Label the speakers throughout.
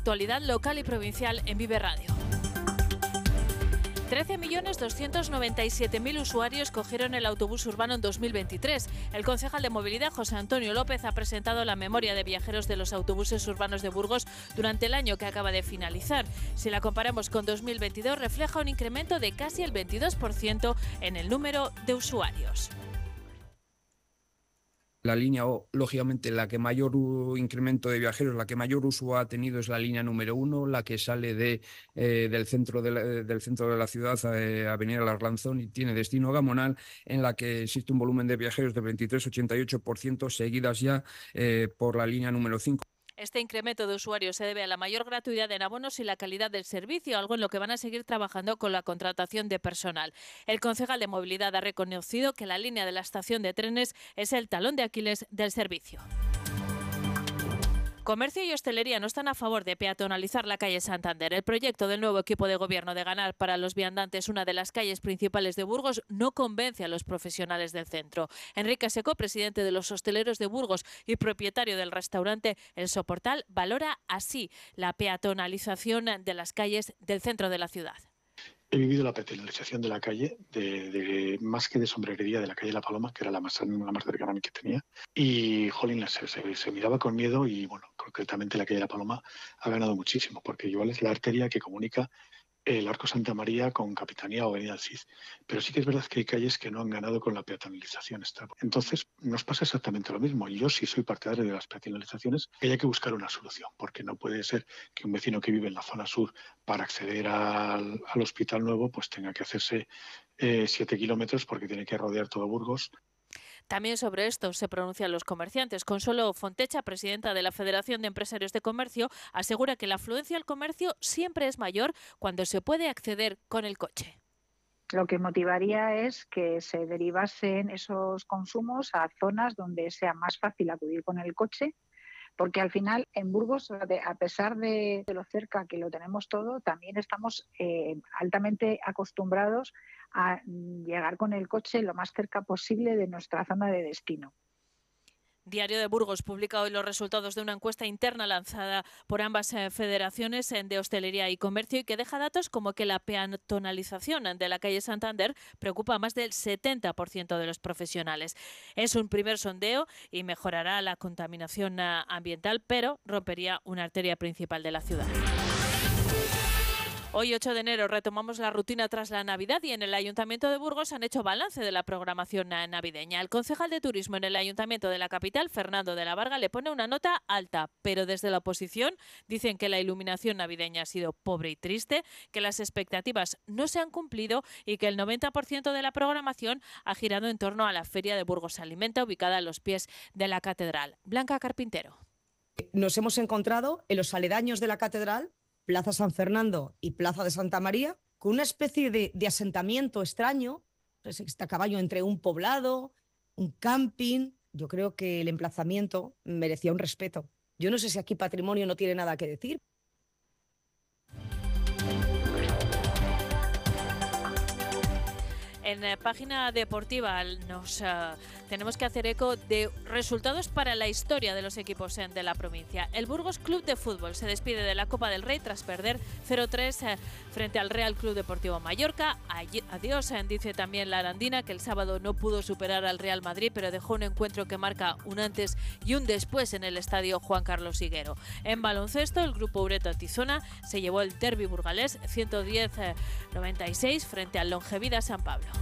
Speaker 1: Actualidad local y provincial en Vive Radio. 13.297.000 usuarios cogieron el autobús urbano en 2023. El concejal de movilidad, José Antonio López, ha presentado la memoria de viajeros de los autobuses urbanos de Burgos durante el año que acaba de finalizar. Si la comparamos con 2022, refleja un incremento de casi el 22% en el número de usuarios.
Speaker 2: La línea, lógicamente, la que mayor incremento de viajeros, la que mayor uso ha tenido es la línea número uno, la que sale de, eh, del, centro de la, del centro de la ciudad, eh, Avenida Larlanzón, y tiene destino Gamonal, en la que existe un volumen de viajeros de 23-88%, seguidas ya eh, por la línea número 5.
Speaker 1: Este incremento de usuarios se debe a la mayor gratuidad en abonos y la calidad del servicio, algo en lo que van a seguir trabajando con la contratación de personal. El concejal de movilidad ha reconocido que la línea de la estación de trenes es el talón de Aquiles del servicio. Comercio y hostelería no están a favor de peatonalizar la calle Santander. El proyecto del nuevo equipo de gobierno de ganar para los viandantes una de las calles principales de Burgos no convence a los profesionales del centro. Enrique Seco, presidente de los hosteleros de Burgos y propietario del restaurante El Soportal, valora así la peatonalización de las calles del centro de la ciudad.
Speaker 3: He vivido la peatonalización de la calle, de, más que de sombrerería de la calle La Paloma, que era la más, la más cercana que tenía. Y, jolín, se, se, miraba con miedo y, bueno, concretamente la calle La Paloma ha ganado muchísimo, porque igual es la arteria que comunica el Arco Santa María con Capitanía o Avenida Cid. Pero sí que es verdad que hay calles que no han ganado con la peatonalización. Entonces, nos pasa exactamente lo mismo. Yo sí soy partidario de las peatonalizaciones, hay que buscar una solución, porque no puede ser que un vecino que vive en la zona sur para acceder al, hospital nuevo, pues tenga que hacerse eh, siete kilómetros porque tiene que rodear todo Burgos
Speaker 1: también sobre esto se pronuncian los comerciantes. Consuelo Fontecha, presidenta de la Federación de Empresarios de Comercio, asegura que la afluencia al comercio siempre es mayor cuando se puede acceder con el coche.
Speaker 4: Lo que motivaría es que se derivasen esos consumos a zonas donde sea más fácil acudir con el coche porque al final en Burgos, a pesar de, lo cerca que lo tenemos todo, también estamos eh, altamente acostumbrados a llegar con el coche lo más cerca posible de nuestra zona de destino.
Speaker 1: Diario de Burgos publica hoy los resultados de una encuesta interna lanzada por ambas eh, federaciones de hostelería y comercio y que deja datos como que la peatonalización de la calle Santander preocupa a más del 70% de los profesionales. Es un primer sondeo y mejorará la contaminación eh, ambiental, pero rompería una arteria principal de la ciudad. Hoy, 8 de enero, retomamos la rutina tras la Navidad y en el Ayuntamiento de Burgos han hecho balance de la programación navideña. El concejal de turismo en el Ayuntamiento de la capital, Fernando de la Varga, le pone una nota alta, pero desde la oposición dicen que la iluminación navideña ha sido pobre y triste, que las expectativas no se han cumplido y que el 90% de la programación ha girado en torno a la Feria de Burgos Alimenta, ubicada a los pies de la catedral. Blanca Carpintero.
Speaker 5: Nos hemos encontrado en los aledaños de la catedral Plaza San Fernando y Plaza de Santa María, con una especie de, asentamiento extraño, está a caballo entre un poblado, un camping. Yo creo que el emplazamiento merecía un respeto. Yo no sé si aquí patrimonio no tiene nada que decir,
Speaker 1: En la página deportiva nos eh, tenemos que hacer eco de resultados para la historia de los equipos de la provincia. El Burgos Club de Fútbol se despide de la Copa del Rey tras perder 0-3 eh, frente al Real Club Deportivo Mallorca. Adiós, eh, dice también la Arandina, que el sábado no pudo superar al Real Madrid, pero dejó un encuentro que marca un antes y un después en el estadio Juan Carlos Higuero. En baloncesto, el grupo Ureto Tizona se llevó el derby burgalés 110-96 frente al Longevida San Pablo.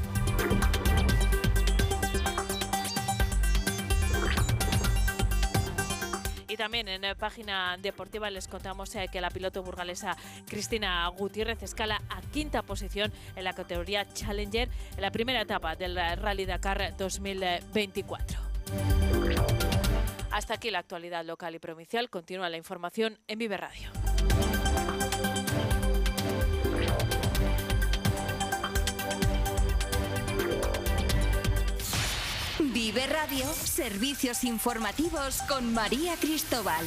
Speaker 1: Y también en la página deportiva les contamos eh, que la piloto burgalesa Cristina Gutiérrez escala a quinta posición en la categoría Challenger en la primera etapa del Rally Dakar 2024. Hasta aquí la actualidad local y provincial. Continúa la información en Vive Radio.
Speaker 6: Radio, servicios informativos con María Cristóbal.